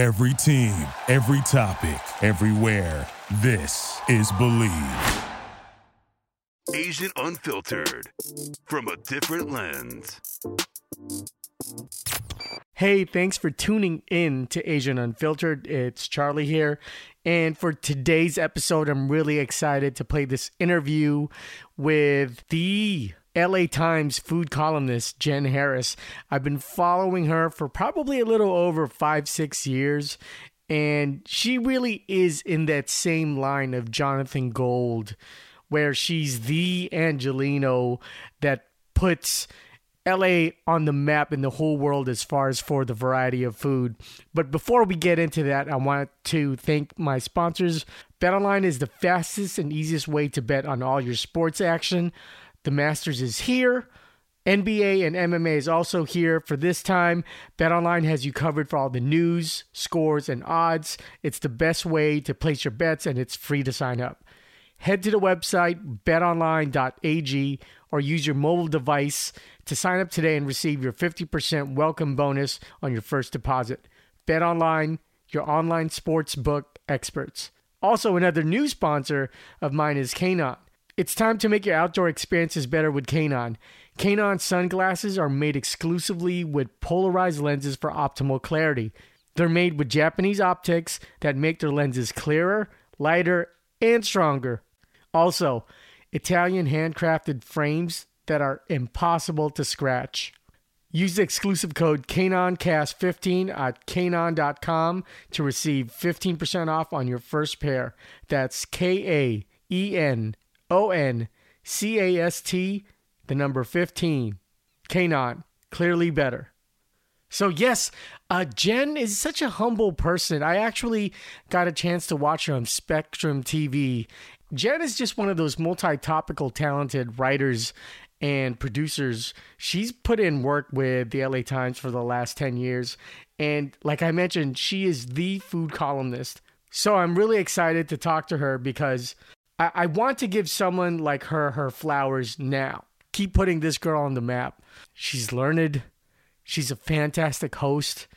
Every team, every topic, everywhere. This is Believe. Asian Unfiltered from a different lens. Hey, thanks for tuning in to Asian Unfiltered. It's Charlie here. And for today's episode, I'm really excited to play this interview with the LA Times food columnist, Jenn Harris. I've been following her for probably a little over five, six years. And she really is in that same line of Jonathan Gold, where she's the Angeleno that puts LA on the map in the whole world as far as for the variety of food. But before we get into that, I want to thank my sponsors. BetOnline is the fastest and easiest way to bet on all your sports action. The Masters is here. NBA and MMA is also here for this time. BetOnline has you covered for all the news, scores, and odds. It's the best way to place your bets and it's free to sign up. Head to the website betonline.ag or use your mobile device to sign up today and receive your 50% welcome bonus on your first deposit. BetOnline, your online sports book experts. Also, another new sponsor of mine is Kaenon. It's time to make your outdoor experiences better with Kaenon. Kaenon sunglasses are made exclusively with polarized lenses for optimal clarity. They're made with Japanese optics that make their lenses clearer, lighter, and stronger. Also, Italian handcrafted frames that are impossible to scratch. Use the exclusive code KaenonCast15 at Kaenon.com to receive 15% off on your first pair. That's K A E N O N C A S T, the number 15. Kaenon, clearly better. So, yes, uh, Jenn is such a humble person. I actually got a chance to watch her on Spectrum TV. Jenn is just one of those multi topical talented writers and producers. She's put in work with the LA Times for the last 10 years. And like I mentioned, she is the food columnist. So I'm really excited to talk to her because I, I want to give someone like her her flowers now. Keep putting this girl on the map. She's learned. She's a fantastic host.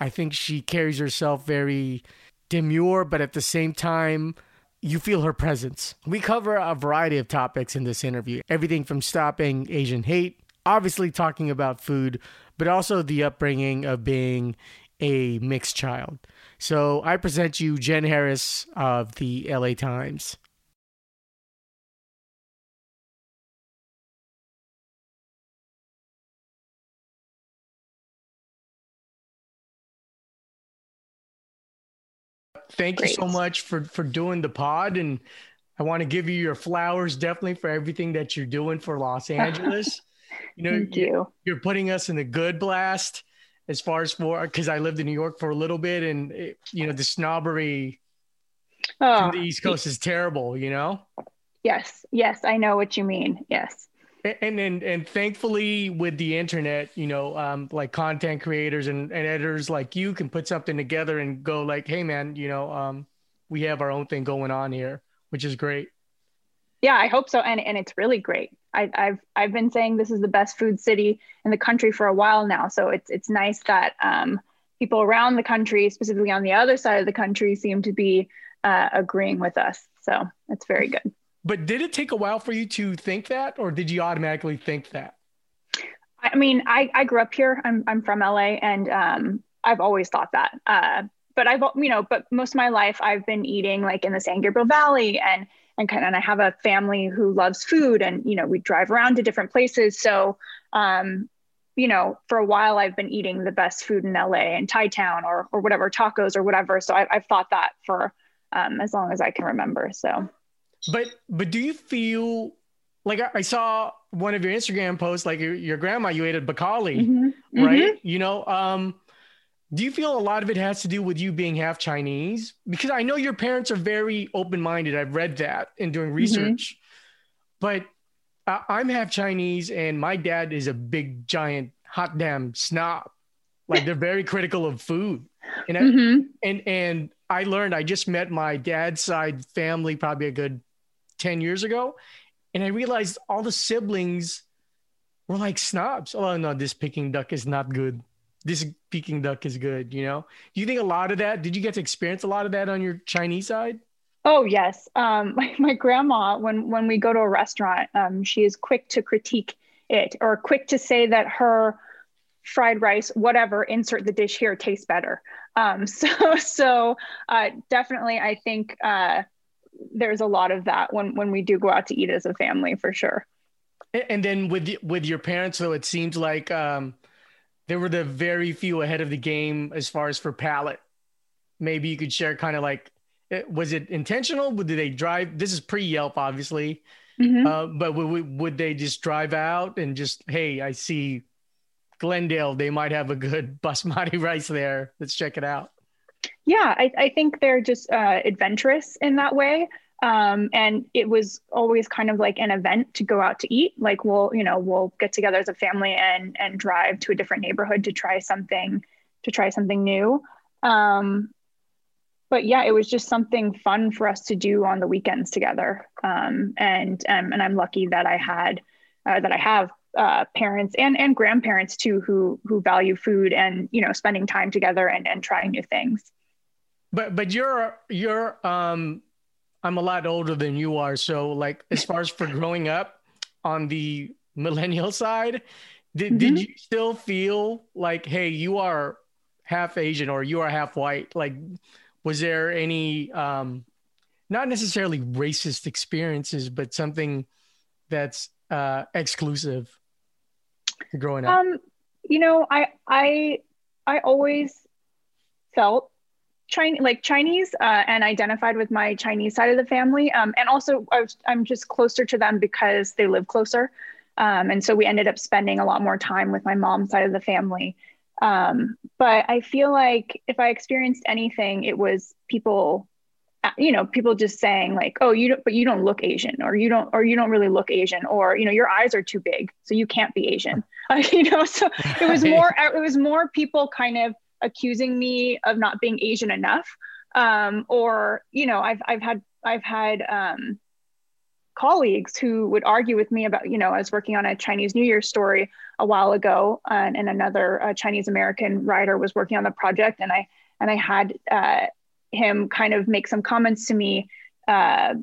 I think she carries herself very demure, but at the same time, you feel her presence. We cover a variety of topics in this interview everything from stopping Asian hate, obviously talking about food, but also the upbringing of being a mixed child. So I present you Jenn Harris of the LA Times. Thank Great. you so much for for doing the pod and I want to give you your flowers definitely for everything that you're doing for Los Angeles. you know, Thank you. You're putting us in a good blast as far as for because I lived in New York for a little bit, and it, you know the snobbery oh, the East Coast is terrible. You know. Yes. Yes, I know what you mean. Yes and and and thankfully with the internet you know um, like content creators and, and editors like you can put something together and go like hey man you know um, we have our own thing going on here which is great. Yeah i hope so. And and it's really great. I, i've i've been saying this is the best food city in the country for a while now. So it's it's nice that um, people around the country specifically on the other side of the country seem to be uh, agreeing with us. So it's very good but did it take a while for you to think that, or did you automatically think that? I mean, I, I grew up here. I'm, I'm from LA, and um, I've always thought that. Uh, but I've, you know, but most of my life I've been eating like in the San Gabriel Valley, and and kind of, and I have a family who loves food, and you know, we drive around to different places. So, um, you know, for a while I've been eating the best food in LA and Thai Town or or whatever tacos or whatever. So I, I've thought that for um, as long as I can remember. So. But but do you feel like I, saw one of your Instagram posts, like your, your grandma, you ate at Bacali, mm-hmm. right? Mm-hmm. You know, um, do you feel a lot of it has to do with you being half Chinese? Because I know your parents are very open minded. I've read that in doing mm-hmm. research, mm-hmm. but uh, I'm half Chinese, and my dad is a big, giant, hot damn snob. Like they're very critical of food, and I, mm-hmm. and and I learned. I just met my dad's side family, probably a good 10 years ago. And I realized all the siblings were like snobs. Oh, no, this Peking duck is not good. this Peking duck is good. You know, do you think a lot of that? Did you get to experience a lot of that on your Chinese side? Oh yes, um, my, my grandma when when we go to a restaurant, um, she is quick to critique it or quick to say that her fried rice, whatever, insert the dish here, tastes better. Um, so so uh, definitely, I think uh, there's a lot of that when when we do go out to eat as a family for sure. And then with with your parents, though, it seems like um, they were the very few ahead of the game as far as for palate. Maybe you could share kind of like, eh, was it intentional? Did they drive? This is pre Yelp, obviously, mm-hmm. uh, but would, would they just drive out and just, hey, I see Glendale, they might have a good basmati rice there. Let's check it out. Yeah, I, I think they're just uh, adventurous in that way. Um, and it was always kind of like an event to go out to eat. Like we'll, you know, we'll get together as a family and and drive to a different neighborhood to try something to try something new. Um, but yeah, it was just something fun for us to do on the weekends together. Um, and um, and I'm lucky that I had uh, that I have uh, parents and and grandparents too who who value food and you know spending time together and and trying new things. But but you're you're um I'm a lot older than you are, so like as far as for growing up on the millennial side, did mm-hmm. did you still feel like hey you are half Asian or you are half white? Like was there any um not necessarily racist experiences, but something that's uh exclusive growing up? Um, you know, I I I always felt Chinese, like Chinese, uh, and identified with my Chinese side of the family. Um, and also, I I'm just closer to them because they live closer. Um, and so we ended up spending a lot more time with my mom's side of the family. Um, but I feel like if I experienced anything, it was people you know people just saying like oh you don't but you don't look asian or you don't or you don't really look asian or you know your eyes are too big so you can't be asian. Uh, you know so it was more it was more people kind of accusing me of not being asian enough um, or you know i've i've had i've had um, colleagues who would argue with me about you know i was working on a chinese new year story a while ago and, and another uh, chinese american writer was working on the project and i and i had uh, him kind of make some comments to me uh,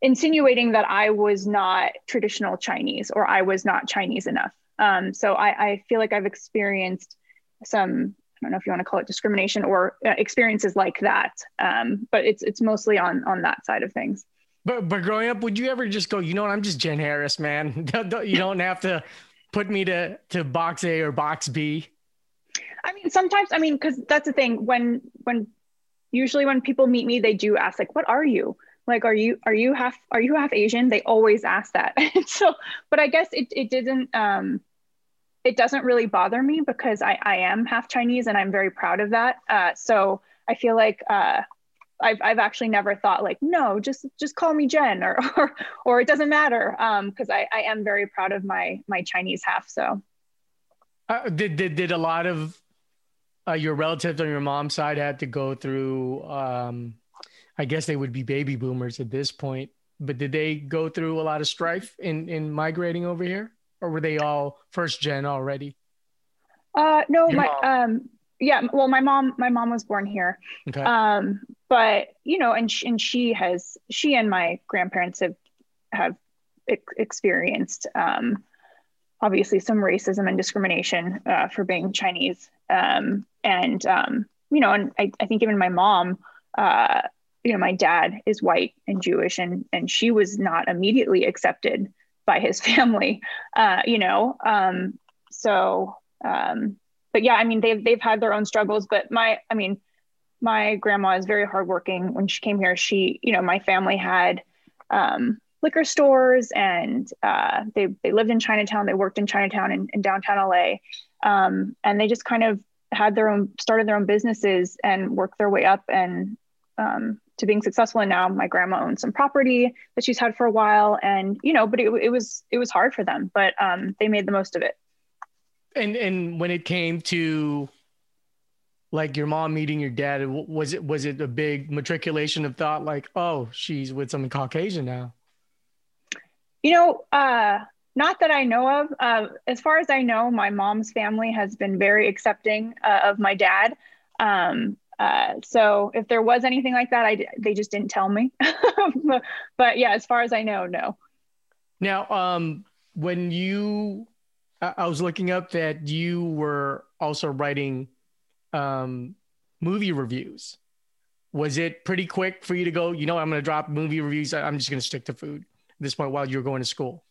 insinuating that I was not traditional Chinese or I was not Chinese enough. Um, so I, I, feel like I've experienced some, I don't know if you want to call it discrimination or uh, experiences like that. Um, but it's it's mostly on on that side of things. But but growing up, would you ever just go, you know what, I'm just Jenn Harris, man. you don't have to put me to to box A or box B. I mean, sometimes, I mean, because that's the thing when when usually when people meet me, they do ask like, "What are you?" Like, are you are you half are you half Asian? They always ask that. so, but I guess it it didn't um, it doesn't really bother me because I I am half Chinese and I'm very proud of that. Uh, so I feel like uh, I've I've actually never thought like no just just call me Jenn or or, or it doesn't matter um because I I am very proud of my my Chinese half. So. Uh, did, did did a lot of uh, your relatives on your mom's side had to go through um, i guess they would be baby boomers at this point but did they go through a lot of strife in in migrating over here or were they all first gen already uh no your my mom. um yeah well my mom my mom was born here okay. um but you know and she, and she has she and my grandparents have have ex- experienced um obviously some racism and discrimination uh, for being Chinese. Um, and, um, you know, and I, I, think even my mom, uh, you know, my dad is white and Jewish and, and she was not immediately accepted by his family, uh, you know? Um, so, um, but yeah, I mean, they've, they've had their own struggles, but my, I mean, my grandma is very hardworking. When she came here, she, you know, my family had, um, liquor stores and uh, they, they lived in Chinatown. They worked in Chinatown in, in downtown LA. Um, and they just kind of had their own, started their own businesses and worked their way up and um, to being successful. And now my grandma owns some property that she's had for a while. And, you know, but it, it was, it was hard for them, but um, they made the most of it. And, and when it came to like your mom meeting your dad, was it, was it a big matriculation of thought like, oh, she's with some Caucasian now? You know, uh, not that I know of. Uh, as far as I know, my mom's family has been very accepting uh, of my dad. Um, uh, so if there was anything like that, I they just didn't tell me. but, yeah, as far as I know, no. Now, um, when you, I was looking up that you were also writing um, movie reviews. Was it pretty quick for you to go? You know, I'm going to drop movie reviews. I'm just going to stick to food at this point while you're going to school.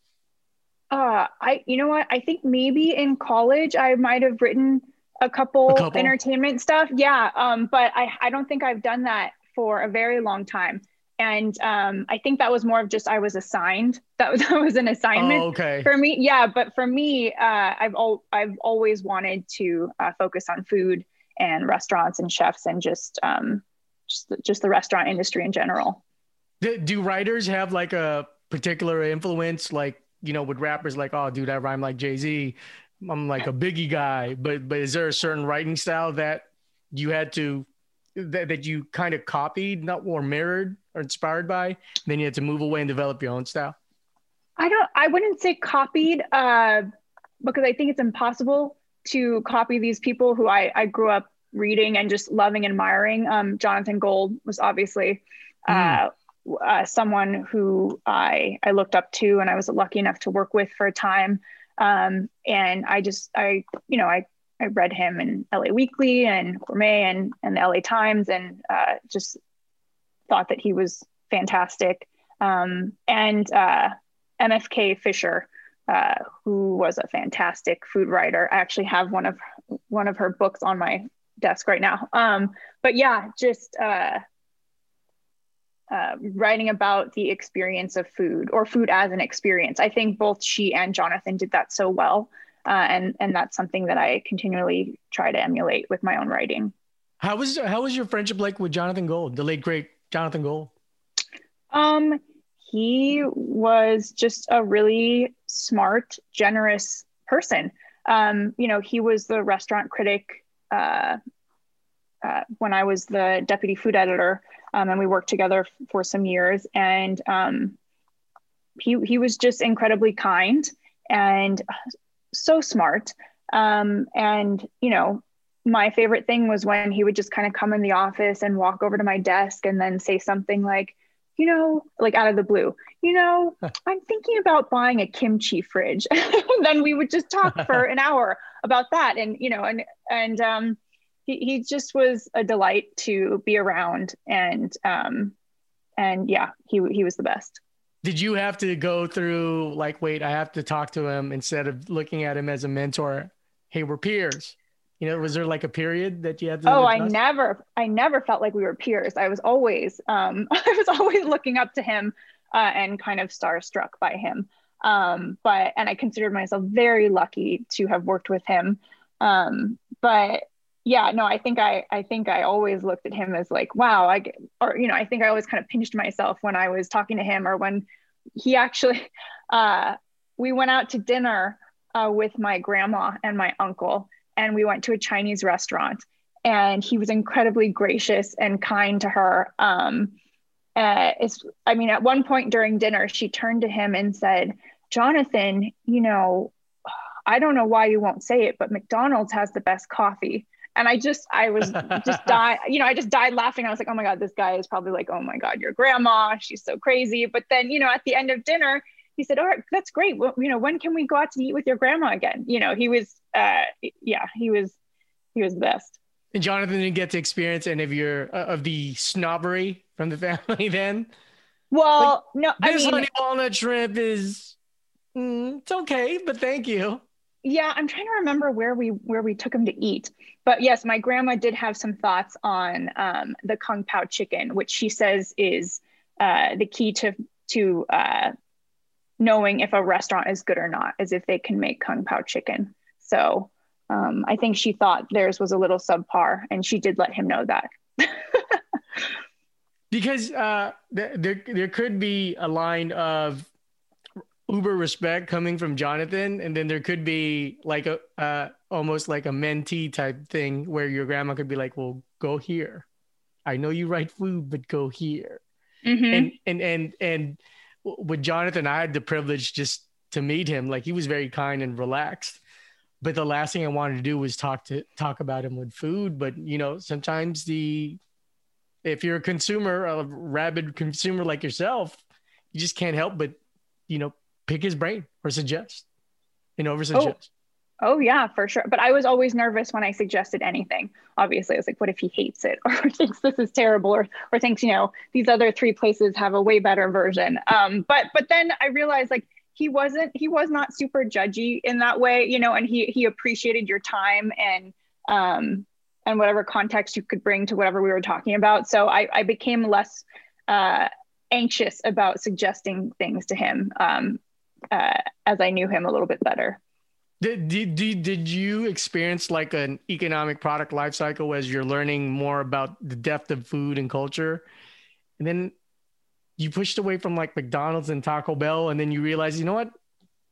Uh, I, you know what? I think maybe in college I might have written a couple, a couple, entertainment stuff. Yeah. Um, but I, I don't think I've done that for a very long time. And um, I think that was more of just I was assigned. That was that was an assignment oh, okay. for me. Yeah, but for me, uh, I've al- I've always wanted to uh, focus on food and restaurants and chefs and just um, just the, just the restaurant industry in general. Do, do writers have like a particular influence, like you know, with rappers like, oh, dude, I rhyme like Jay Z. I'm like a Biggie guy, but but is there a certain writing style that you had to that, that you kind of copied, not or mirrored or inspired by? Then you had to move away and develop your own style. I don't. I wouldn't say copied, uh, because I think it's impossible to copy these people who I I grew up reading and just loving and admiring. Um, Jonathan Gold was obviously. Mm. Uh, uh, someone who I I looked up to and I was lucky enough to work with for a time. Um, and I just I you know I I read him in LA Weekly and Gourmet and and the LA Times and uh, just thought that he was fantastic. Um, and uh, MFK Fisher, uh, who was a fantastic food writer. I actually have one of one of her books on my desk right now. Um, but yeah, just uh, writing about the experience of food or food as an experience. I think both she and Jonathan did that so well, uh, and and that's something that I continually try to emulate with my own writing. How was how was your friendship like with Jonathan Gold, the late great Jonathan Gold? Um, he was just a really smart, generous person. Um, you know, he was the restaurant critic uh, uh, when I was the deputy food editor um, and we worked together for some years. And um, he he was just incredibly kind and so smart. Um, and you know, my favorite thing was when he would just kind of come in the office and walk over to my desk and then say something like, you know, like out of the blue, you know, I'm thinking about buying a kimchi fridge. and then we would just talk for an hour about that. And, you know, and, and, um, he, he just was a delight to be around and um and yeah he he was the best. Did you have to go through like wait i have to talk to him instead of looking at him as a mentor? Hey we're peers. You know was there like a period that you had to oh i never i never felt like we were peers. I was always um i was always looking up to him uh, and kind of starstruck by him. Um but and i considered myself very lucky to have worked with him. Um but yeah no i think i i think i always looked at him as like wow i or you know i think i always kind of pinched myself when i was talking to him or when he actually uh we went out to dinner uh, with my grandma and my uncle and we went to a chinese restaurant and he was incredibly gracious and kind to her um uh, i mean at one point during dinner she turned to him and said jonathan you know I don't know why you won't say it, but McDonald's has the best coffee and I just I was just die you know I just died laughing. I was like oh my god this guy is probably like oh my god your grandma. She's so crazy. But then you know at the end of dinner he said all right that's great. Well, you know when can we go out to eat with your grandma again? You know he was uh yeah he was he was the best. And Jonathan didn't get to experience any of your uh, of the snobbery from the family then? Well like, no this I mean, honey walnut shrimp is mm, it's okay but thank you yeah i'm trying to remember where we where we took him to eat. But yes my grandma did have some thoughts on um, the kung pao chicken which she says is uh, the key to to uh, knowing if a restaurant is good or not is if they can make kung pao chicken. So um, i think she thought theirs was a little subpar and she did let him know that. Because uh, there, there could be a line of uber respect coming from Jonathan, and then there could be like a uh, almost like a mentee type thing where your grandma could be like, "Well, go here. I know you write food, but go here." Mm-hmm. And and and and with Jonathan, I had the privilege just to meet him. Like he was very kind and relaxed. But the last thing I wanted to do was talk to talk about him with food. But you know, sometimes the if you're a consumer, a rabid consumer like yourself, you just can't help but, you know, pick his brain or suggest and over suggest. Oh. oh. yeah, for sure. But I was always nervous when I suggested anything. Obviously, I was like, what if he hates it or thinks this is terrible or or thinks, you know, these other three places have a way better version. Um, but but then I realized like he wasn't he was not super judgy in that way, you know, and he he appreciated your time and um and whatever context you could bring to whatever we were talking about. So I, I became less uh, anxious about suggesting things to him um, uh, as I knew him a little bit better. Did, did, did, did you experience like an economic product life cycle as you're learning more about the depth of food and culture? And then you pushed away from like McDonald's and Taco Bell, and then you realize, you know what?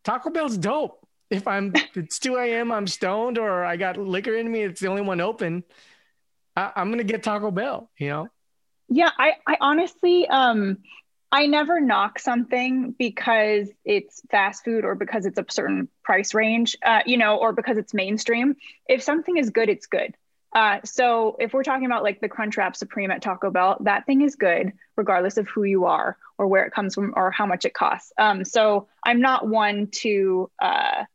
Taco Bell's dope if I'm it's 2 a.m. I'm stoned or I got liquor in me, it's the only one open. I, am gonna get Taco Bell, you know? Yeah, I, I honestly um I never knock something because it's fast food or because it's a certain price range, uh, you know, or because it's mainstream. If something is good, it's good. Uh, so if we're talking about like the Crunchwrap Supreme at Taco Bell, that thing is good regardless of who you are or where it comes from or how much it costs. Um, so I'm not one to uh,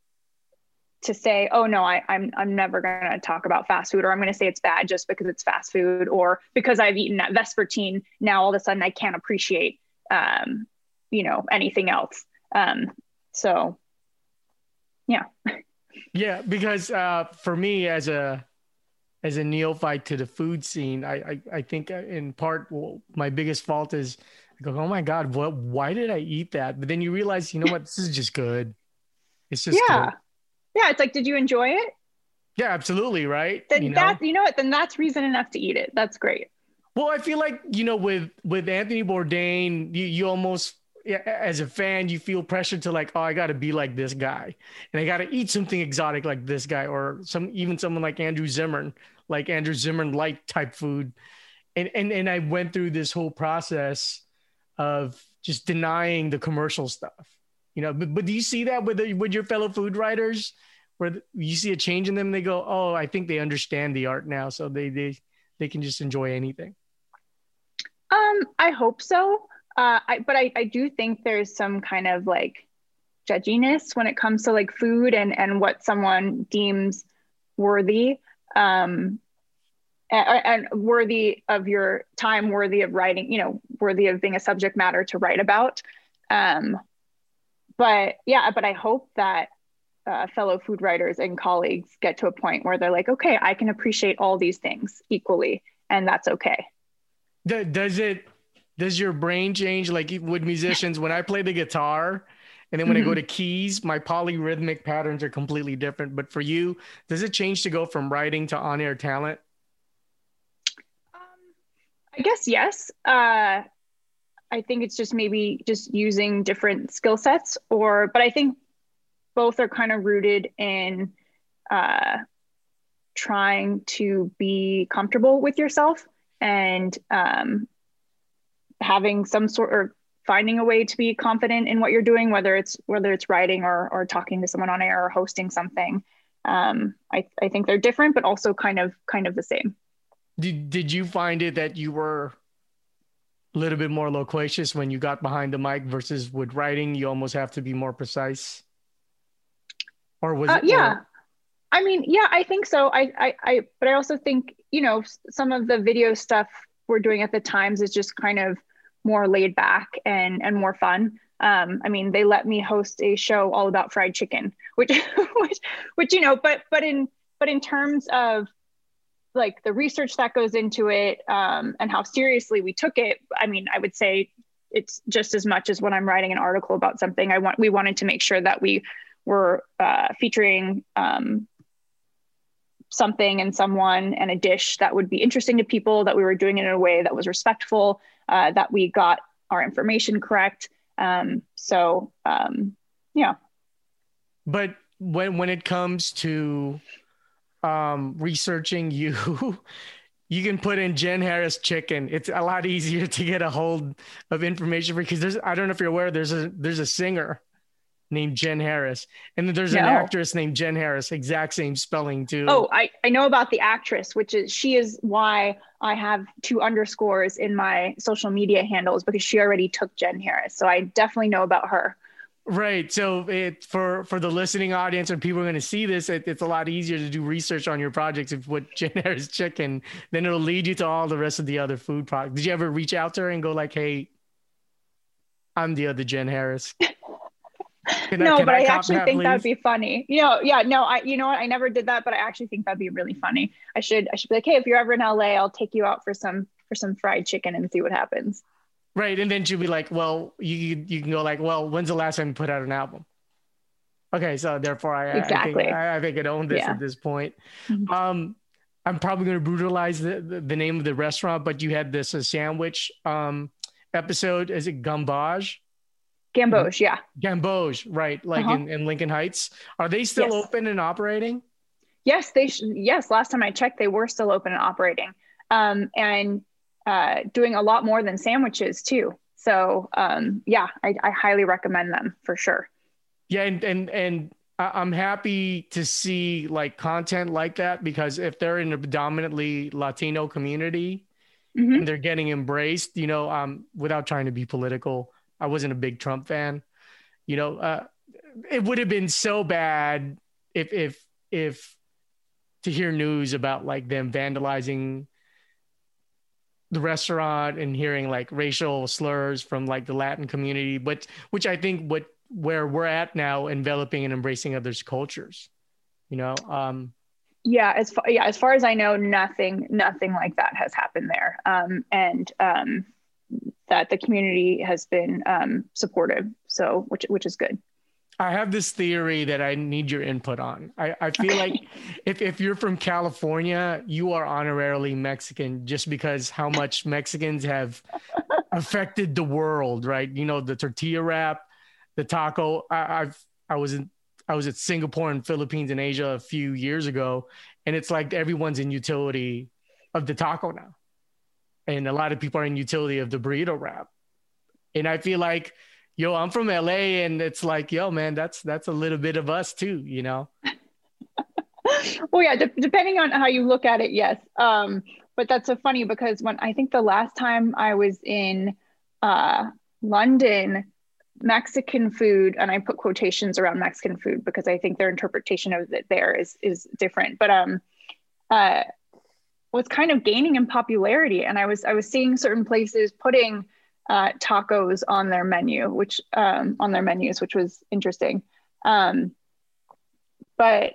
to say, oh no, I, I'm I'm never gonna talk about fast food, or I'm gonna say it's bad just because it's fast food, or because I've eaten that Vespertine, now all of a sudden I can't appreciate um, you know, anything else. Um, so yeah. Yeah, because uh for me as a as a neophyte to the food scene, I I, I think in part well, my biggest fault is I go, oh my God, what why did I eat that? But then you realize, you know what, this is just good. It's just yeah. Good yeah, it's like, did you enjoy it? Yeah, absolutely. Right. Then you know? that you know what? Then that's reason enough to eat it. That's great. Well, I feel like you know with with Anthony Bourdain, you you almost as a fan you feel pressure to like oh I got to be like this guy. And I got to eat something exotic like this guy or some even someone like Andrew Zimmern like Andrew Zimmern light type food. And and and I went through this whole process of just denying the commercial stuff you know but, but do you see that with the, with your fellow food writers? Where you see a change in them they go oh i think they understand the art now. So they they they can just enjoy anything um i hope so uh I, but I, I do think there's some kind of like judginess when it comes to like food and and what someone deems worthy um and, and worthy of your time worthy of writing you know worthy of being a subject matter to write about um but yeah, but I hope that uh, fellow food writers and colleagues get to a point where they're like, okay, I can appreciate all these things equally, and that's okay. Does it? Does your brain change? Like with musicians, when I play the guitar, and then when mm-hmm. I go mm-hmm. to keys, my polyrhythmic patterns are completely different. But for you, does it change to go from writing to on-air talent? Um, I guess yes. Uh, I think it's just maybe just using different skill sets, or but I think both are kind of rooted in uh, trying to be comfortable with yourself and um, having some sort or finding a way to be confident in what you're doing, whether it's whether it's writing or or talking to someone on air or hosting something. Um, I I think they're different, but also kind of kind of the same. Did Did you find it that you were a little bit more loquacious when you got behind the mic versus with writing you almost have to be more precise or was uh, it yeah or... i mean yeah i think so. I, I i but i also think you know some of the video stuff we're doing at the times is just kind of more laid back and and more fun. Um, I mean, they let me host a show all about fried chicken, which, which, which, you know, but, but in, but in terms of like the research that goes into it um, and how seriously we took it i mean i would say it's just as much as when i'm writing an article about something. I want we wanted to make sure that we were uh, featuring um, something and someone and a dish that would be interesting to people that we were doing it in a way that was respectful uh, that we got our information correct um, so um, yeah but when when it comes to um, researching you, you can put in Jenn Harris chicken. It's a lot easier to get a hold of information because there's I don't know if you're aware there's a there's a singer named Jenn Harris, and then there's an actress named Jenn Harris, exact same spelling too. Oh, I, I know about the actress, which is she is why I have two underscores in my social media handles because she already took Jenn Harris. So I definitely know about her. Right. So it for for the listening audience and people are going to see this, it, it's a lot easier to do research on your projects if what Jenn Harris chicken, then it'll lead you to all the rest of the other food products. Did you ever reach out to her and go like, "Hey, I'm the other Jenn Harris"? Can no, can but I, cop actually that, think that'd be funny. You know, yeah, no, I you know what? I never did that, but I actually think that'd be really funny. I should I should be like, hey, if you're ever in LA, I'll take you out for some for some fried chicken and see what happens. right. And then she'll be like, "Well, you you can go like, well, when's the last time you put out an album?" Okay, so therefore, I I Exactly. think, I, I think it owned this Yeah. at this point. Mhm. Um, I'm probably going to brutalize the, the the name of the restaurant, but you had this a sandwich um episode. Is it Gambage? Gamboge, yeah. Gamboge, right? Like Uh-huh. in, in Lincoln Heights. Are they still Yes. open and operating? Yes, they sh- yes. Last time I checked, they were still open and operating, um, and uh, doing a lot more than sandwiches too. So um, yeah, I, I highly recommend them for sure. Yeah, and and and I'm happy to see like content like that because if they're in a predominantly Latino community Mhm. and they're getting embraced, you know, um, without trying to be political, I wasn't a big Trump fan. You know, uh, it would have been so bad if if if to hear news about like them vandalizing the restaurant and hearing like racial slurs from like the Latin community, but which I think what where we're at now, enveloping and embracing others' cultures. You know, um, Yeah, as far yeah as far as I know, nothing nothing like that has happened there, um, and um, that the community has been um, supportive. So which which is good. I have this theory that I need your input on. I, I feel like if, if you're from California, you are honorarily Mexican just because how much Mexicans have affected the world, right? You know, the tortilla wrap, the taco. I, I've I was in I was at Singapore and Philippines and Asia a few years ago, and it's like everyone's in utility of the taco now. And a lot of people are in utility of the burrito wrap. And I feel like yo, I'm from LA and it's like, yo, man, that's that's a little bit of us too, you know. well, yeah, de- depending on how you look at it, yes. Um, but that's so funny because when I think the last time I was in uh, London, Mexican food, and I put quotations around Mexican food because I think their interpretation of it there is is different. But um, uh, was kind of gaining in popularity, and I was I was seeing certain places putting uh, tacos on their menu, which um, on their menus, which was interesting. Um, but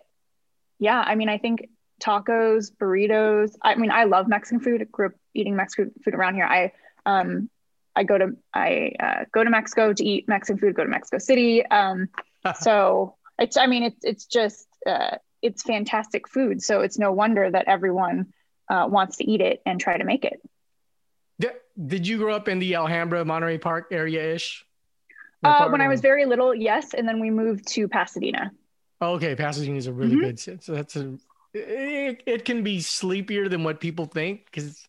yeah, I mean, I think tacos, burritos. I mean, I love Mexican food. I grew up eating Mexican food around here. I um, I go to I uh, go to Mexico to eat Mexican food. Go to Mexico City. Um, so it's I mean, it's it's just uh, it's fantastic food. So it's no wonder that everyone uh, wants to eat it and try to make it. Did, did you grow up in the Alhambra, Monterey Park area ish? Uh, when I was very little, yes, and then we moved to Pasadena. Oh, okay, Pasadena is a really Mhm. good. So that's a. It, it can be sleepier than what people think because,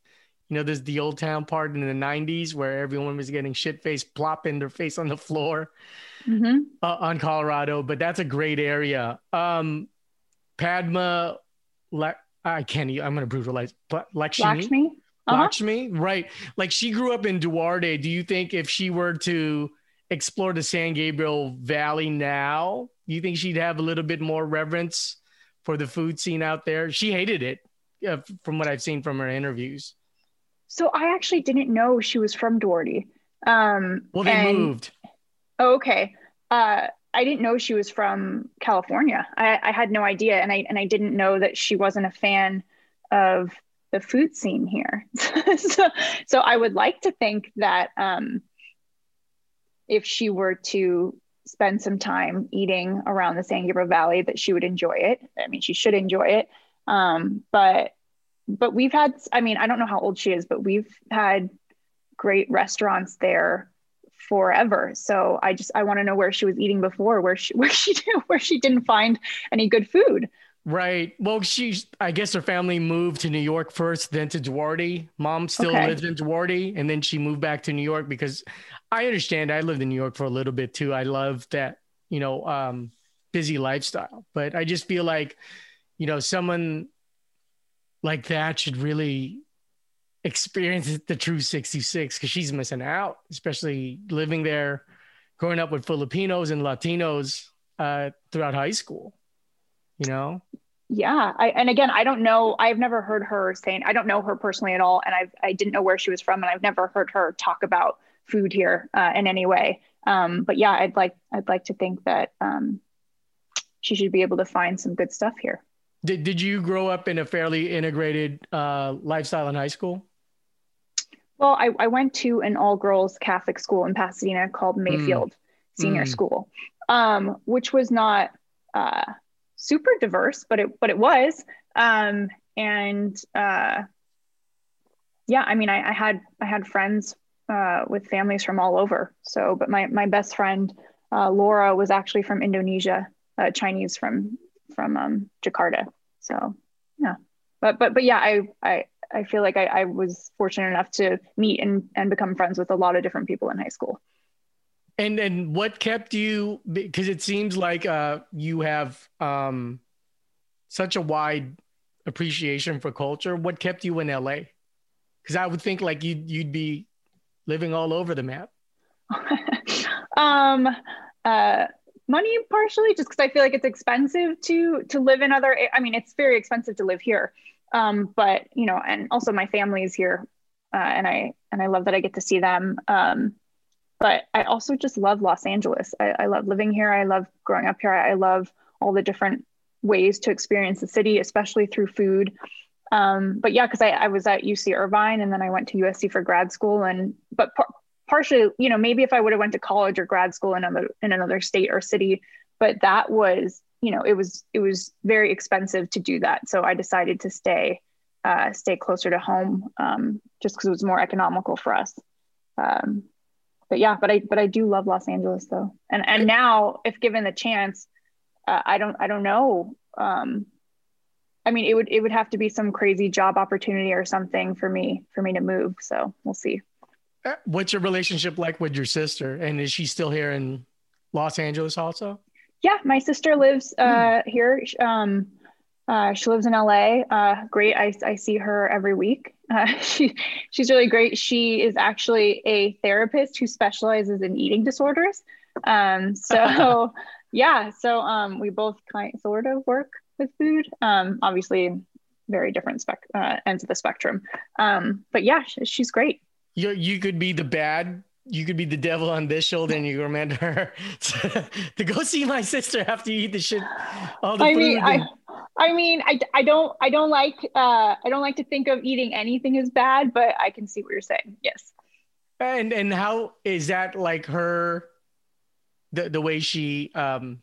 you know, there's the old town part in the '90s where everyone was getting shit faced, plopping their face on the floor hmm uh, on Colorado. But that's a great area. Um, Padma, La- I can't. I'm gonna brutalize. But Lakshmi, Lakshmi. Uh-huh. Lakshmi, right? Like she grew up in Duarte. Do you think if she were to explore the San Gabriel Valley now, do you think she'd have a little bit more reverence for the food scene out there? She hated it, uh, from what I've seen from her interviews. So I actually didn't know she was from Duarte. Um, Well, they and- moved. Oh, okay. Uh, I didn't know she was from California. I, I had no idea, and I and I didn't know that she wasn't a fan of the food scene here. so, so I would like to think that um, if she were to spend some time eating around the San Gabriel Valley, that she would enjoy it. I mean, she should enjoy it. Um, but but we've had. I mean, I don't know how old she is, but we've had great restaurants there forever. So I just I want to know where she was eating before, where she where she where she didn't find any good food. Right. Well, she's, I guess her family moved to New York first, then to Duarte. Mom still Okay. lives in Duarte, and then she moved back to New York because I understand. I lived in New York for a little bit too. I love that you know, um, busy lifestyle. But I just feel like, you know, someone like that should really experience the true 66 because she's missing out, especially living there, growing up with Filipinos and Latinos uh, throughout high school, you know? Yeah. I, and again, I don't know, I've never heard her saying, I don't know her personally at all. And I've, I didn't know where she was from. And I've never heard her talk about food here uh, in any way. Um, but yeah, I'd like, I'd like to think that um, she should be able to find some good stuff here. Did, did you grow up in a fairly integrated uh, lifestyle in high school? Well, I, I went to an all girls Catholic school in Pasadena called hmm. Mayfield mm. Senior mm. School, um, which was not uh, super diverse, but it but it was. Um, and uh, yeah, I mean, I, I, had I had friends uh, with families from all over. So, but my my best friend uh, Laura was actually from Indonesia, uh, Chinese from from um, Jakarta. So yeah, but but but yeah, I I I feel like I, I was fortunate enough to meet and and become friends with a lot of different people in high school. And and what kept you? Because it seems like uh, you have um, such a wide appreciation for culture. What kept you in LA? Because I would think like you'd you'd be living all over the map. um, uh, money partially, just because I feel like it's expensive to to live in other. I mean, it's very expensive to live here. Um, but you know, and also my family is here, uh, and I and I love that I get to see them. Um, but I also just love Los Angeles. I, I love living here. I love growing up here. I love all the different ways to experience the city, especially through food. Um, but yeah, because I, I was at UC Irvine and then I went to USC for grad school. And but par- partially, you know, maybe if I would have went to college or grad school in another in another state or city, but that was, you know, it was it was very expensive to do that. So I decided to stay uh, stay closer to home um, just because it was more economical for us. Um, but yeah, but I but I do love Los Angeles though, and and now if given the chance, uh, I don't I don't know. Um, I mean, it would it would have to be some crazy job opportunity or something for me for me to move. So we'll see. Uh, what's your relationship like with your sister, and is she still here in Los Angeles also? Yeah, my sister lives uh, hmm. here. Um, uh, she lives in LA. Uh, great. I, I see her every week. Uh, she, she's really great. She is actually a therapist who specializes in eating disorders. Um, so, yeah, so um, we both kind of, sort of work with food. Um, obviously, very different spec- uh, ends of the spectrum. Um, but yeah, she's great. You, you could be the bad you could be the devil on this shoulder and you command her to, to, go see my sister after you eat the shit all the I food mean, and- I, I mean, I, I don't I don't like uh, I don't like to think of eating anything as bad, but I can see what you're saying. Yes. And and how is that like her the the way she um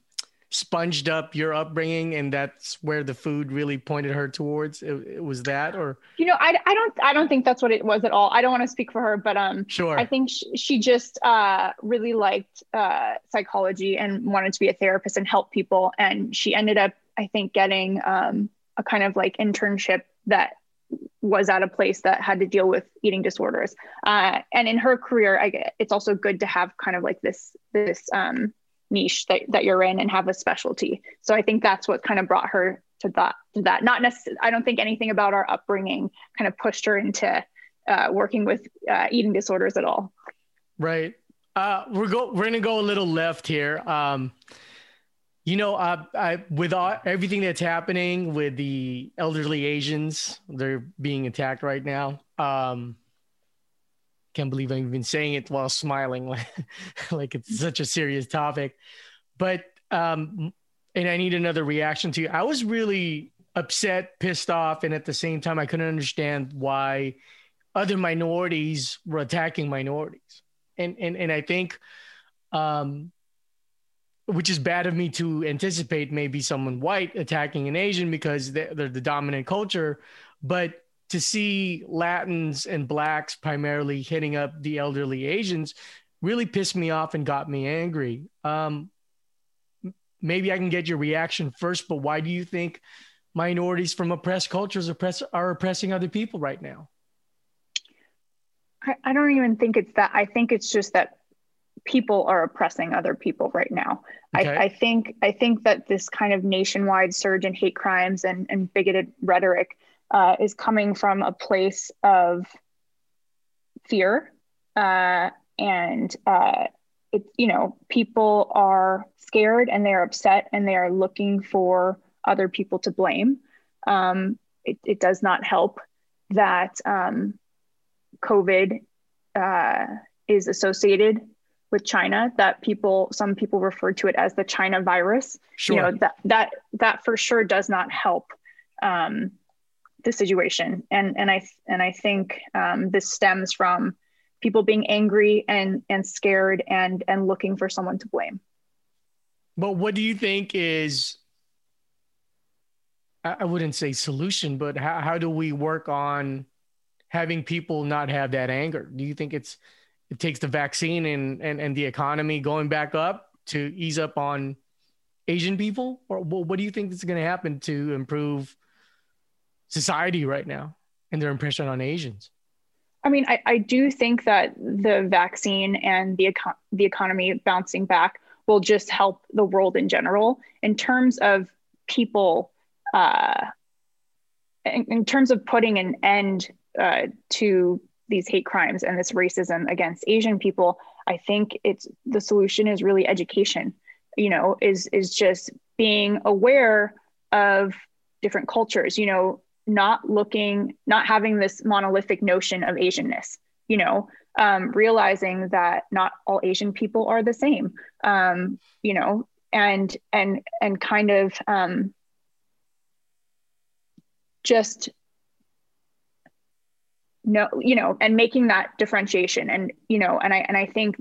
sponged up your upbringing and that's where the food really pointed her towards? It, it, was that or? You know I, I don't i don't think that's what it was at all. I don't want to speak for her but um sure. I think she, she just uh really liked uh psychology and wanted to be a therapist and help people. And she ended up i think getting um a kind of like internship that was at a place that had to deal with eating disorders. Uh, and in her career I, get it's also good to have kind of like this this um, niche that, that you're in and have a specialty. So I think that's what kind of brought her to that. To that. Not necessarily. I don't think anything about our upbringing kind of pushed her into uh, working with uh, eating disorders at all. Right. Uh, we're go. We're gonna go a little left here. Um, you know, uh, I, with all, everything that's happening with the elderly Asians, they're being attacked right now. Um, can't believe I'm even saying it while smiling, like, it's such a serious topic. But um, and I need another reaction to you. I was really upset, pissed off, and at the same time, I couldn't understand why other minorities were attacking minorities. And and and I think, um, which is bad of me to anticipate maybe someone white attacking an Asian because they're, they're the dominant culture, but to see Latins and blacks primarily hitting up the elderly Asians really pissed me off and got me angry. Um, maybe I can get your reaction first, but why do you think minorities from oppressed cultures oppress, are oppressing other people right now? I, I don't even think it's that. I think it's just that people are oppressing other people right now. Okay. I, I think I think that this kind of nationwide surge in hate crimes and, and bigoted rhetoric uh, is coming from a place of fear uh, and uh, it, you know people are scared and they're upset and they are looking for other people to blame. Um, it, it, does not help that um, COVID uh, is associated with China. That people, some people refer to it as the China virus. Sure. You know that that that for sure does not help um, the situation. And and I and I think um, this stems from people being angry and and scared and and looking for someone to blame. But what do you think is I wouldn't say solution, but how, how do we work on having people not have that anger? Do you think it's it takes the vaccine and and, and the economy going back up to ease up on Asian people? Or what do you think is going to happen to improve society right now and their impression on Asians? I mean, I, I do think that the vaccine and the econ- the economy bouncing back will just help the world in general in terms of people uh, in, in, terms of putting an end uh, to these hate crimes and this racism against Asian people, I think it's the solution is really education. You know, is is just being aware of different cultures. You know, not looking, not having this monolithic notion of Asianness. You know, um, realizing that not all Asian people are the same. Um, you know, and and and kind of um, just no you know and making that differentiation and you know and i and i think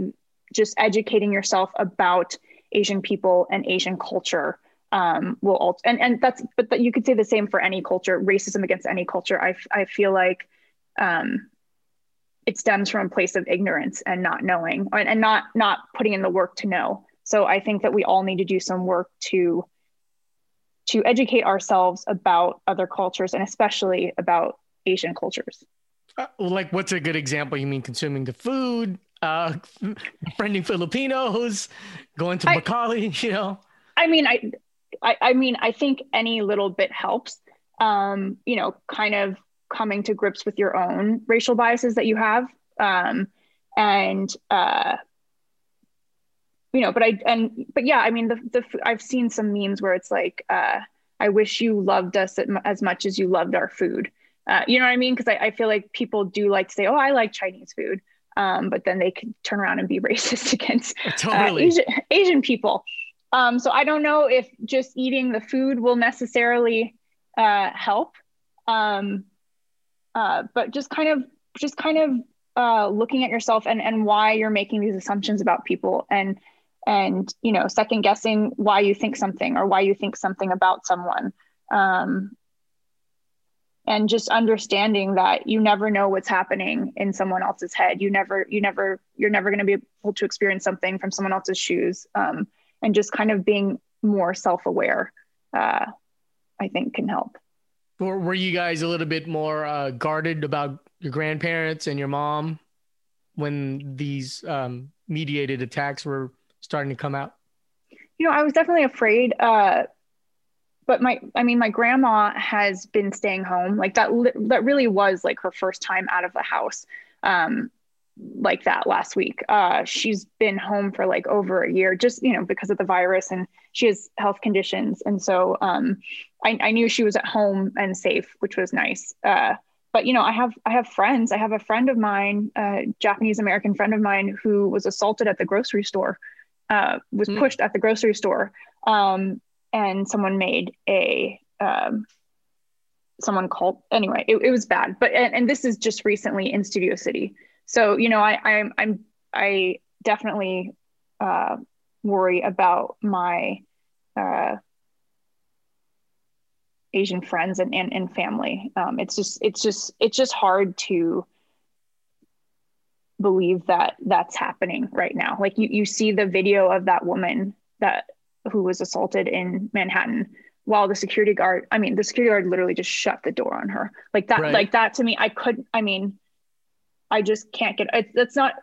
just educating yourself about asian people and asian culture um, will also and and that's but that you could say the same for any culture racism against any culture i i feel like um, it stems from a place of ignorance and not knowing and, and not not putting in the work to know so i think that we all need to do some work to to educate ourselves about other cultures and especially about Asian cultures. Uh, like, what's a good example? You mean consuming the food, uh, befriending Filipinos, going to Bakaly, you know? I mean, I, I, I mean, I think any little bit helps. Um, you know, kind of coming to grips with your own racial biases that you have. Um, and uh, you know, but I and but yeah, I mean the the I've seen some memes where it's like, uh, I wish you loved us as much as you loved our food. Uh, you know what I mean? Because I, I feel like people do like to say, oh, I like Chinese food, um, but then they can turn around and be racist against uh, totally. uh, Asian, Asian people. Um, so I don't know if just eating the food will necessarily uh, help, um, uh, but just kind of just kind of uh, looking at yourself and and why you're making these assumptions about people and and you know second guessing why you think something or why you think something about someone. Um, and just understanding that you never know what's happening in someone else's head. You never you never you're never going to be able to experience something from someone else's shoes. Um, and just kind of being more self-aware uh, i think can help or were you guys a little bit more uh, guarded about your grandparents and your mom when these um, mediated attacks were starting to come out? You know, I was definitely afraid. Uh, but my, I mean, my grandma has been staying home. Like that, that really was like her first time out of the house. Um, like that last week. Uh, she's been home for like over a year, just you know because of the virus, and she has health conditions, and so um, I, I, knew she was at home and safe, which was nice. Uh, but you know, I have I have friends. I have a friend of mine, a Japanese American friend of mine, who was assaulted at the grocery store uh, was mm. pushed at the grocery store, um, and someone made a um, someone called anyway. It, it was bad, but and, and, this is just recently in Studio City. So you know, I I'm I'm I definitely uh, worry about my uh, Asian friends and, and, and family. Um, it's just it's just it's just hard to believe that that's happening right now. Like you, you see the video of that woman that who was assaulted in Manhattan while the security guard, I mean, the security guard literally just shut the door on her like that. Right. Like that to me, I couldn't I mean, I just can't get it. That's not,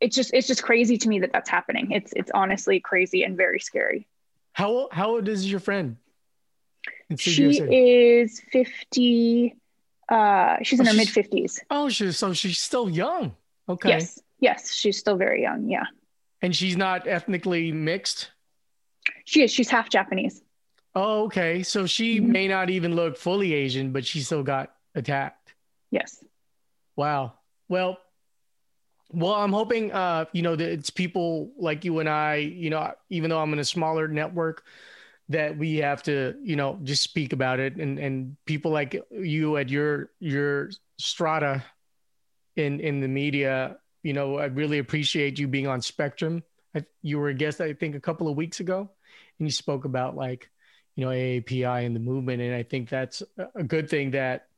it's just it's just crazy to me that that's happening. It's it's honestly crazy and very scary. How how old is your friend? She is 50 uh she's in Oh, her mid fifties. Oh, she's so she's still young. Okay. Yes. Yes, she's still very young. Yeah. And she's not ethnically mixed. She is she's half Japanese. Oh, okay. So she Mhm. may not even look fully Asian, but she still got attacked. Yes. Wow. Well, well, I'm hoping, uh, you know, that it's people like you and I, you know, even though I'm in a smaller network, that we have to, you know, just speak about it, and and people like you at your your strata in in the media, you know, I really appreciate you being on Spectrum. I, you were a guest, I think, a couple of weeks ago, and you spoke about like, you know, AAPI and the movement, and I think that's a- good thing that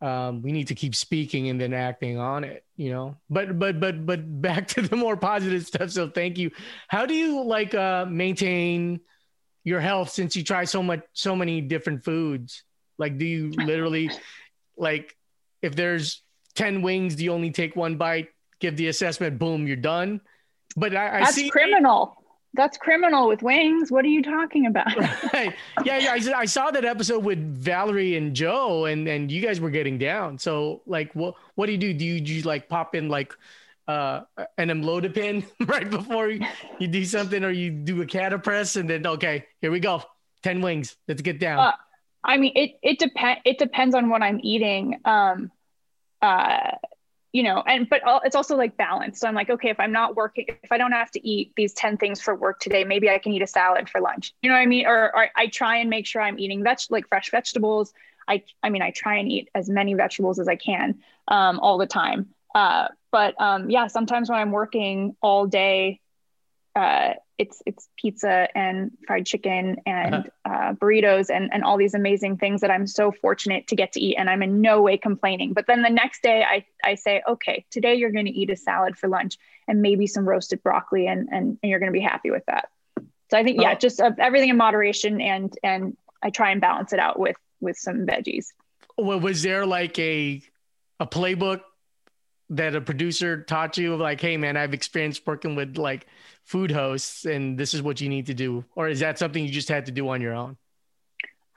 um, we need to keep speaking and then acting on it you know? But but but but back to the more positive stuff. So thank you. How do you like uh maintain your health since you try so much so many different foods? Like do you literally like if there's 10 wings do you only take one bite? Give the assessment boom you're done. But i, I That's see criminal. That's criminal with wings. What are you talking about? Right. Yeah, yeah. I, I saw that episode with Valerie and Joe, and and you guys were getting down. So, like, what what do you do? Do you, do you like pop in like uh an amlodipine right before you, you do something, or you do a Catapres, and then okay, here we go, ten wings. Let's get down. Uh, I mean, it it depend it depends on what I'm eating. Um, uh, you know, and but al- it's also like balance. So I'm like, okay, if I'm not working, if I don't have to eat these ten things for work today, maybe I can eat a salad for lunch. You know what I mean? Or, or I try and make sure I'm eating veg like fresh vegetables. I I mean, I try and eat as many vegetables as I can um, all the time. Uh, but um, yeah, sometimes when I'm working all day, uh, it's it's pizza and fried chicken and uh, burritos and and all these amazing things that I'm so fortunate to get to eat, and I'm in no way complaining. But then the next day, I I say, okay, today you're going to eat a salad for lunch and maybe some roasted broccoli, and and, and you're going to be happy with that. So I think yeah, Oh. just uh, everything in moderation, and and I try and balance it out with with some veggies. Well, was there like a a playbook that a producer taught you? Like, hey, man, I've experienced working with like food hosts, and this is what you need to do, or is that something you just had to do on your own?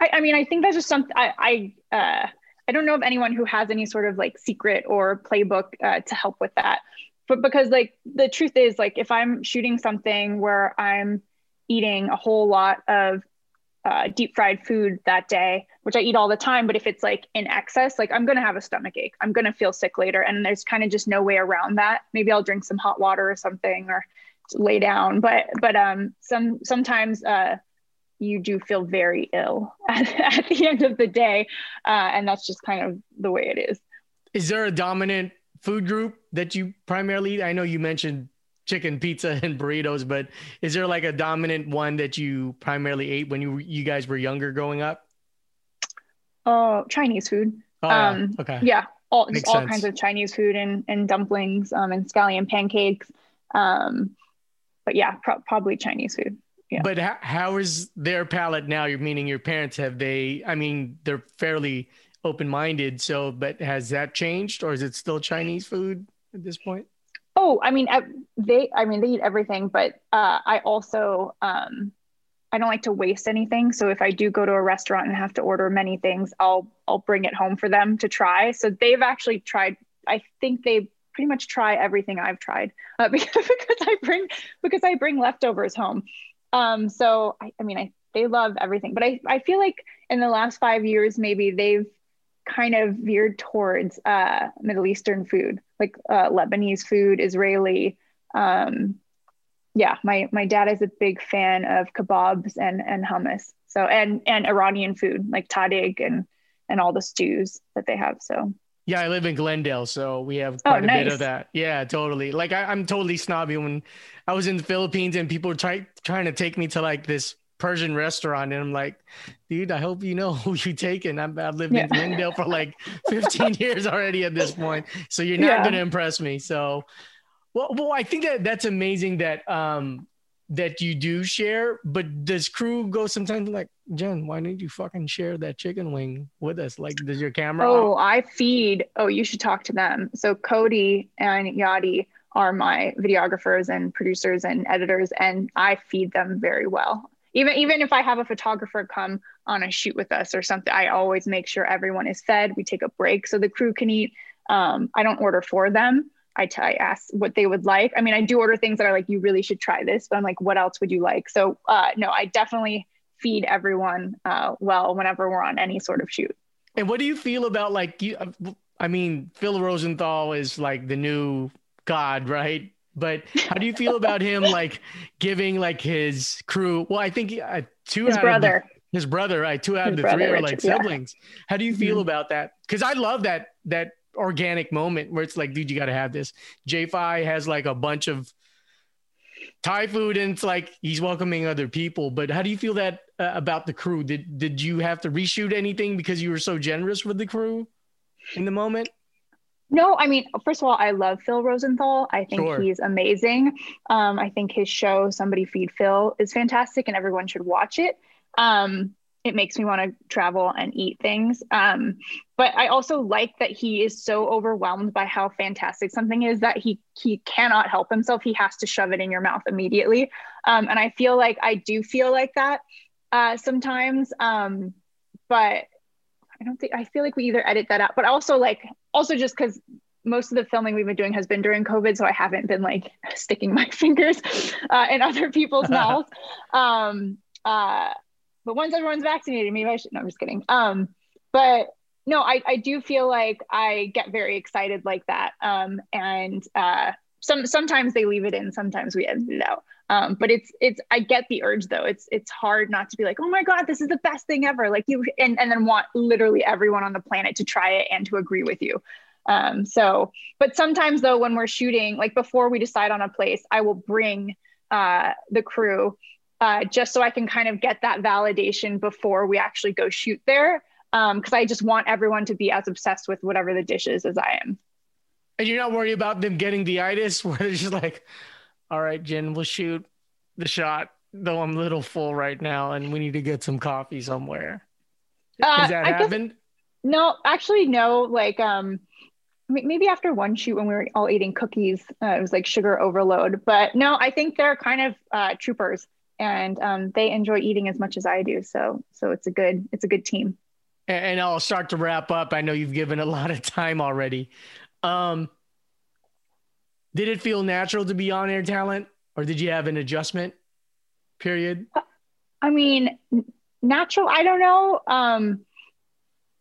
I, I mean, I think that's just something I, I, uh, I don't know of anyone who has any sort of like secret or playbook uh, to help with that. But because like the truth is, like if I'm shooting something where I'm eating a whole lot of uh, deep fried food that day, which I eat all the time, but if it's like in excess, like I'm gonna have a stomach ache. I'm gonna feel sick later, and there's kind of just no way around that. Maybe I'll drink some hot water or something, or lay down. But but um, some sometimes uh, you do feel very ill at, at the end of the day. Uh, and that's just kind of the way it is. Is there a dominant food group that you primarily eat? I know you mentioned chicken, pizza, and burritos, but is there like a dominant one that you primarily ate when you you guys were younger growing up? Oh, Chinese food. Oh. Um, okay. Yeah. All, Makes all sense. kinds of Chinese food and, and dumplings um, and scallion pancakes. Um, but yeah, pro- probably Chinese food. yeah. But how, how is their palate now? You're meaning your parents have they? I mean, they're fairly open minded. So, but has that changed, or is it still Chinese food at this point? Oh, I mean, they, I mean, they eat everything, but uh, I also, um, I don't like to waste anything. So if I do go to a restaurant and have to order many things, I'll, I'll bring it home for them to try. So they've actually tried, I think they pretty much try everything I've tried uh, because, because I bring, because I bring leftovers home. Um, so I, I mean, I, they love everything, but I, I feel like in the last five years, maybe they've kind of veered towards uh, Middle Eastern food, like uh, Lebanese food, Israeli. Um, yeah, my my dad is a big fan of kebabs and and hummus. So and and Iranian food like tahdig and and all the stews that they have. So Yeah, I live in Glendale, so we have Oh, quite a bit of that. Yeah, totally. Like I, I'm totally snobby when I was in the Philippines and people were try, trying to take me to like this Persian restaurant, and I'm like, dude, I hope you know who you're taking. I'm, I've lived Yeah. in Glendale for like 15 years already at this point, so you're not Yeah. going to impress me. So, well, well, I think that that's amazing that um that you do share. But does crew go sometimes like, Jenn, why didn't you fucking share that chicken wing with us? Like, does your camera? oh, I feed. Oh, you should talk to them. So Cody and Yadi are my videographers and producers and editors, and I feed them very well. Even even if I have a photographer come on a shoot with us or something, I always make sure everyone is fed. We take a break so the crew can eat. Um, I don't order for them. I, t- I ask what they would like. I mean, I do order things that are like, you really should try this, but I'm like, what else would you like? So, uh, no, I definitely feed everyone uh, well whenever we're on any sort of shoot. And what do you feel about like you? I mean, Phil Rosenthal is like the new god, right? But how do you feel about him like giving like his crew? Well, I think uh, two his brother, the, his brother, right? Two out of the three are like siblings. Yeah. How do you feel mm-hmm. about that? Because I love that that organic moment where it's like, dude, you got to have this. J5 has like a bunch of Thai food and it's like he's welcoming other people. But how do you feel that uh, about the crew? Did did you have to reshoot anything because you were so generous with the crew in the moment? No, I mean, first of all, I love Phil Rosenthal. I think sure. he's amazing. Um, I think his show, Somebody Feed Phil, is fantastic and everyone should watch it. Um, it makes me want to travel and eat things. Um, but I also like that he is so overwhelmed by how fantastic something is that he he cannot help himself. He has to shove it in your mouth immediately. Um, and I feel like I do feel like that uh, sometimes. Um, but I don't think I feel like we either edit that out, but also like also just because most of the filming we've been doing has been during COVID, so I haven't been like sticking my fingers uh, in other people's mouths. Um, uh, but once everyone's vaccinated, maybe I should. No, I'm just kidding. Um, but no, I, I do feel like I get very excited like that. Um, and uh, some sometimes they leave it in, sometimes we edit it out. Um, but it's it's I get the urge though. It's it's hard not to be like, oh my god, this is the best thing ever. Like you and and then want literally everyone on the planet to try it and to agree with you. Um, so, but sometimes though, when we're shooting, like before we decide on a place, I will bring uh, the crew uh, just so I can kind of get that validation before we actually go shoot there. Because um, I just want everyone to be as obsessed with whatever the dish is as I am. And you're not worried about them getting the itis, where they're just like, "All right, Jenn, we'll shoot the shot." Though I'm a little full right now, and we need to get some coffee somewhere. Uh, Has that I happened? Guess, no, actually, no. Like, um, maybe after one shoot when we were all eating cookies, uh, it was like sugar overload. But no, I think they're kind of uh, troopers and um, they enjoy eating as much as I do. So so it's a good it's a good team. And I'll start to wrap up. I know you've given a lot of time already. Um, did it feel natural to be on air talent, or did you have an adjustment period? I mean, natural. I don't know. Um,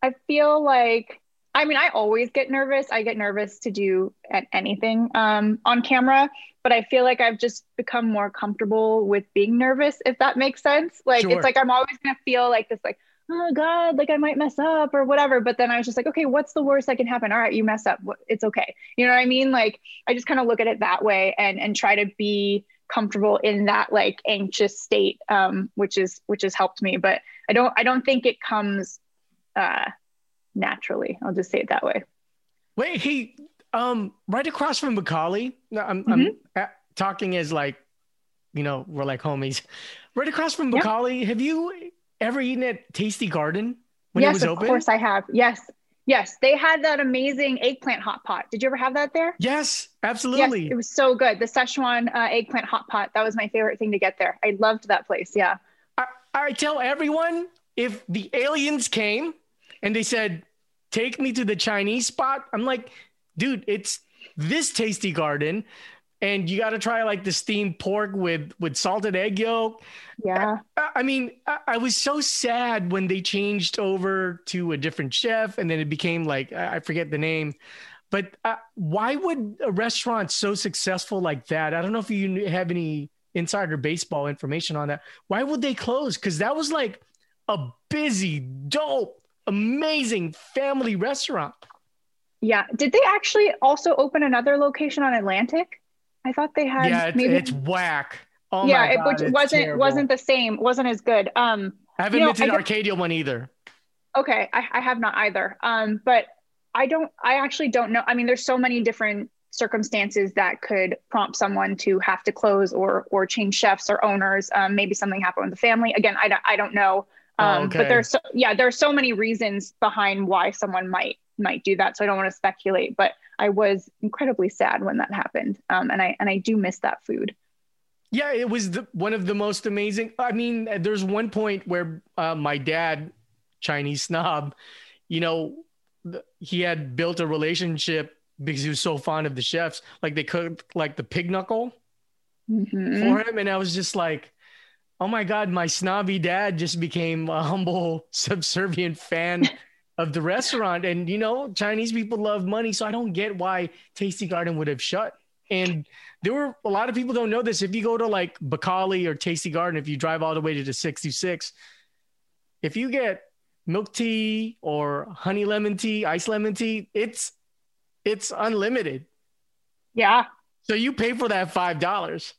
I feel like I mean, I always get nervous. I get nervous to do at anything um, on camera, but I feel like I've just become more comfortable with being nervous, if that makes sense. Like, sure. it's like I'm always going to feel like this, like, oh God, like I might mess up or whatever. But then I was just like, okay, what's the worst that can happen? All right, you mess up. It's okay. You know what I mean? Like, I just kind of look at it that way and, and try to be comfortable in that like anxious state, um, which is, which has helped me. But I don't, I don't think it comes, uh, naturally. I'll just say it that way. Wait, he um right across from Macaulay. I'm mm-hmm. I'm at, talking as like, you know, we're like homies. Right across from Macaulay. Have you ever eaten at Tasty Garden when yes, it was open? Yes, of course I have. Yes. Yes, they had that amazing eggplant hot pot. Did you ever have that there? Yes, absolutely. Yes, it was so good. The Szechuan uh, eggplant hot pot. That was my favorite thing to get there. I loved that place. Yeah. I, I tell everyone if the aliens came and they said, "Take me to the Chinese spot." I'm like, "Dude, it's this tasty garden." And you got to try like the steamed pork with with salted egg yolk. Yeah. I, I mean, I, I, was so sad when they changed over to a different chef, and then it became like I forget the name. But uh, why would a restaurant so successful like that? I don't know if you have any insider baseball information on that. Why would they close? Because that was like a busy, dope amazing family restaurant. Yeah. Did they actually also open another location on Atlantic? I thought they had. Yeah, it's, maybe... it's whack. Oh yeah, God, it, which wasn't terrible. wasn't the same, wasn't as good. Um, I haven't been to the Arcadia one either. Okay, I, I have not either. Um, but I don't. I actually don't know. I mean, there's so many different circumstances that could prompt someone to have to close or or change chefs or owners. Um, maybe something happened with the family. Again, I don't, I don't know. Oh, um, oh, okay. But there's so, yeah, there are so many reasons behind why someone might might do that. So I don't want to speculate, but I was incredibly sad when that happened. Um, and I and I do miss that food. Yeah, it was the, one of the most amazing. I mean, there's one point where uh, my dad, Chinese snob, you know, he had built a relationship because he was so fond of the chefs. Like they cooked like the pig knuckle mm-hmm. for him, and I was just like, oh my god, my snobby dad just became a humble, subservient fan of the restaurant. And you know, Chinese people love money, so I don't get why Tasty Garden would have shut. And there were a lot of people don't know this. If you go to like Bakaly or Tasty Garden, if you drive all the way to the 66, if you get milk tea or honey lemon tea, ice lemon tea, it's it's unlimited. Yeah. So you pay for that five dollars.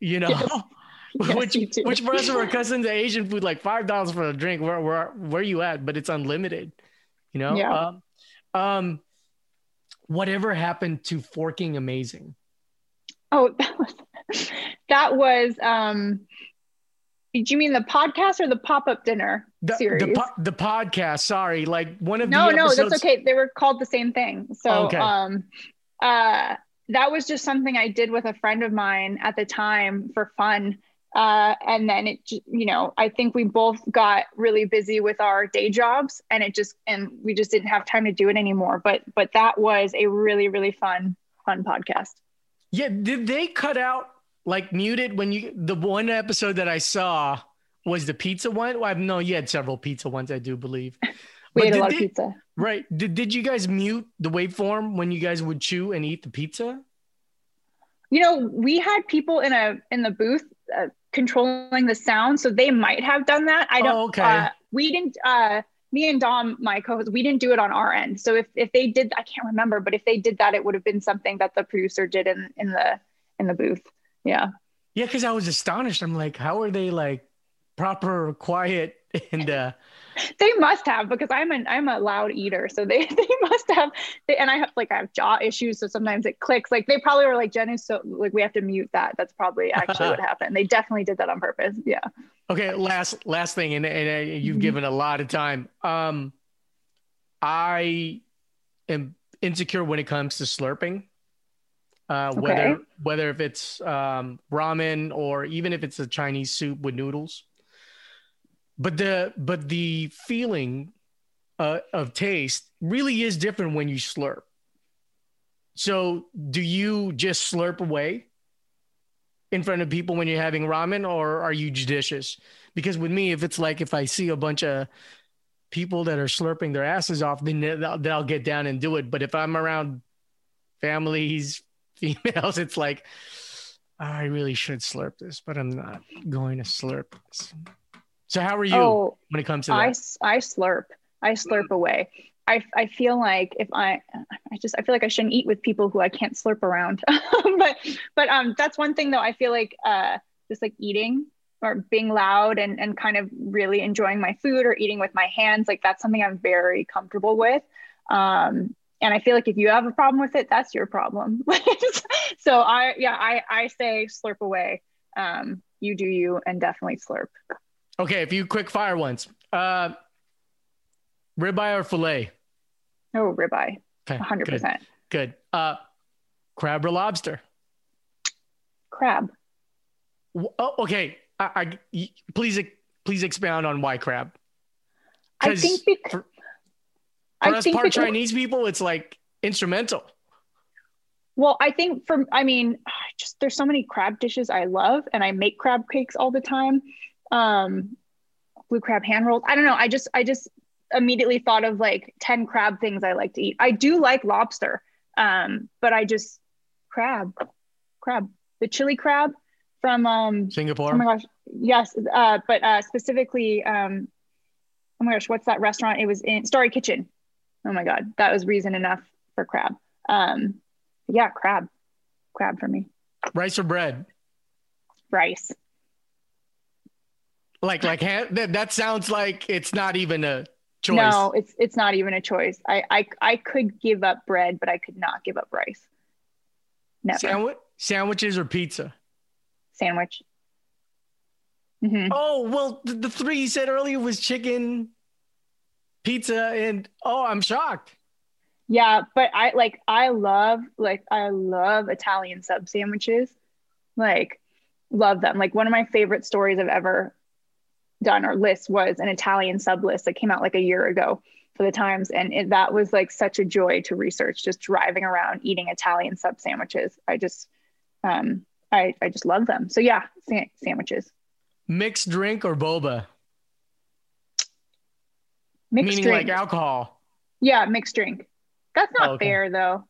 You, know, yes. Which which for us are accustomed to Asian food, like five dollars for a drink, where where where are you at? But it's unlimited. You know. Yeah. Um, um, whatever happened to forking amazing? Oh, that was that was um do you mean the podcast or the pop-up dinner the, series? The, po- the, podcast. Sorry, like one of no, the no, no, that's okay. They were called the same thing. So, okay. um, uh, that was just something I did with a friend of mine at the time for fun. Uh, and then it, you know, I think we both got really busy with our day jobs, and it just, and we just didn't have time to do it anymore. But, but that was a really, really fun, fun podcast. Yeah. Did they cut out like muted when you the one episode that I saw was the pizza one. Well, I know you had several pizza ones, I do believe. We but ate a lot they, of pizza. Right. Did did you guys mute the waveform when you guys would chew and eat the pizza? You know, we had people in a in the booth uh, controlling the sound, so they might have done that. I don't. Oh, okay. Uh, we didn't. Uh, me and Dom, my co-host, we didn't do it on our end. So if if they did, I can't remember, but if they did that, it would have been something that the producer did in in the in the booth. Yeah. Yeah, because I was astonished. I'm like, how are they like proper, quiet, and uh they must have because I'm an I'm a loud eater, so they they must have. They, and I have like I have jaw issues, so sometimes it clicks. Like they probably were like Jenn is so like we have to mute that. That's probably actually what happened. They definitely did that on purpose. Yeah. Okay. Last last thing, and, and uh, you've mm-hmm. given a lot of time. Um, I am insecure when it comes to slurping uh, okay. whether whether if it's um, ramen or even if it's a Chinese soup with noodles. But the but the feeling uh, of taste really is different when you slurp. So, do you just slurp away in front of people when you're having ramen, or are you judicious? Because with me, if it's like if I see a bunch of people that are slurping their asses off, then they'll, they'll get down and do it. But if I'm around families, females, it's like, I really should slurp this, but I'm not going to slurp this. So how are you oh, when it comes to that? I. I slurp. I slurp away. I, I feel like if I I just I feel like I shouldn't eat with people who I can't slurp around. but but um that's one thing though I feel like uh just like eating or being loud and and kind of really enjoying my food or eating with my hands like that's something I'm very comfortable with. Um and i feel like if you have a problem with it that's your problem so i yeah i i say slurp away um you do you and definitely slurp okay a few quick fire ones. Uh ribeye or fillet oh ribeye. Okay 100% good, good. uh crab or lobster? Crab. Oh, okay. I, I please please expound on why crab. I think because, for, for I us part Chinese people, it's like instrumental. Well, I think from I mean, just there's so many crab dishes I love, and I make crab cakes all the time. Um, blue crab hand rolls. I don't know. I just I just immediately thought of like 10 crab things I like to eat. I do like lobster. Um, but I just crab, crab, the chili crab from um Singapore. Oh my gosh. Yes. Uh, but uh specifically um oh my gosh, what's that restaurant? It was in Starry Kitchen oh my god that was reason enough for crab um yeah crab crab for me rice or bread rice like like that, that sounds like it's not even a choice no it's it's not even a choice i i, I could give up bread but i could not give up rice Never. Sandwich, sandwiches or pizza sandwich mm-hmm. oh well the, the three you said earlier was chicken pizza and oh, I'm shocked. Yeah, but I like I love like I love Italian sub sandwiches. Like love them. Like one of my favorite stories I've ever done or list was an Italian sub list that came out like a year ago for the Times, and it, that was like such a joy to research. Just driving around eating Italian sub sandwiches. I just, um, I I just love them. So yeah, sa- sandwiches. Mixed drink or boba? Mixed Meaning drink. like alcohol. yeah, mixed drink. That's not Okay. fair though.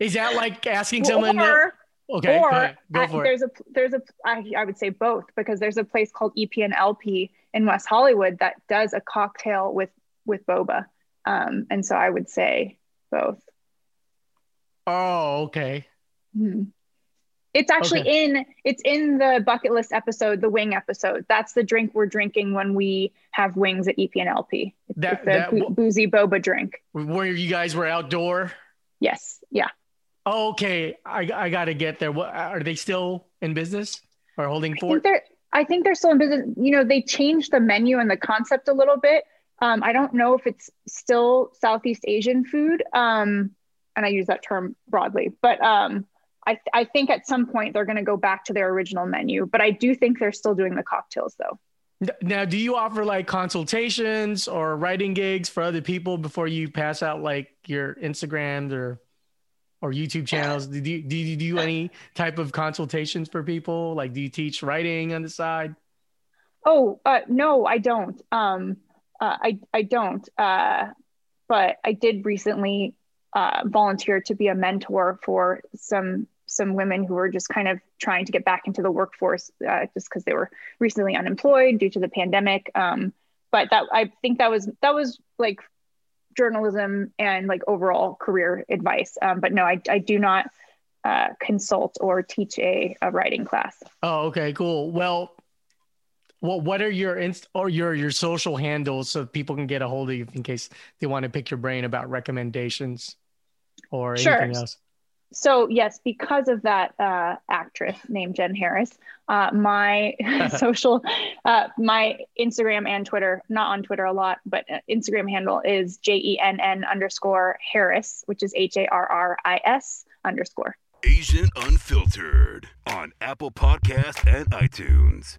Is that like asking someone? or okay, or. I- there's a there's a I, I would say both because there's a place called EP and LP in West Hollywood that does a cocktail with with boba, um, and so I would say both. Oh, okay. Hmm. It's actually in it's in the bucket list episode, the wing episode. That's the drink we're drinking when we have wings at E EPNLP. It's, That- it's a that boozy boba drink. Where you guys were outdoor? Yes, yeah. Oh, okay, I I got to get there. What are they still in business or holding I think they're I think they're still in business. You know, they changed the menu and the concept a little bit. Um, I don't know if it's still Southeast Asian food, um, and I use that term broadly, but um, I I think at some point they're going to go back to their original menu. But I do think they're still doing the cocktails though. Now, do you offer like consultations or writing gigs for other people before you pass out like your Instagrams or or YouTube channels? Do you, do you do any type of consultations for people? Like, do you teach writing on the side? Oh uh, no, I don't. Um, uh, I I don't. Uh, but I did recently uh, volunteer to be a mentor for some some women who were just kind of trying to get back into the workforce uh, just because they were recently unemployed due to the pandemic. Um, but that I think that was that was like journalism and like overall career advice. Um, but no, I I do not uh, consult or teach a, a writing class. Oh, okay, cool. Well, what what are your inst or your your social handles so people can get a hold of you in case they want to pick your brain about recommendations or Sure. anything else? So yes, because of that uh, actress named Jen Harris, uh, my social, uh, my Instagram and Twitter, not on Twitter a lot, but uh, Instagram handle is J E N N underscore Harris, which is H A R R I S underscore. Asian Unfiltered on Apple Podcast and iTunes.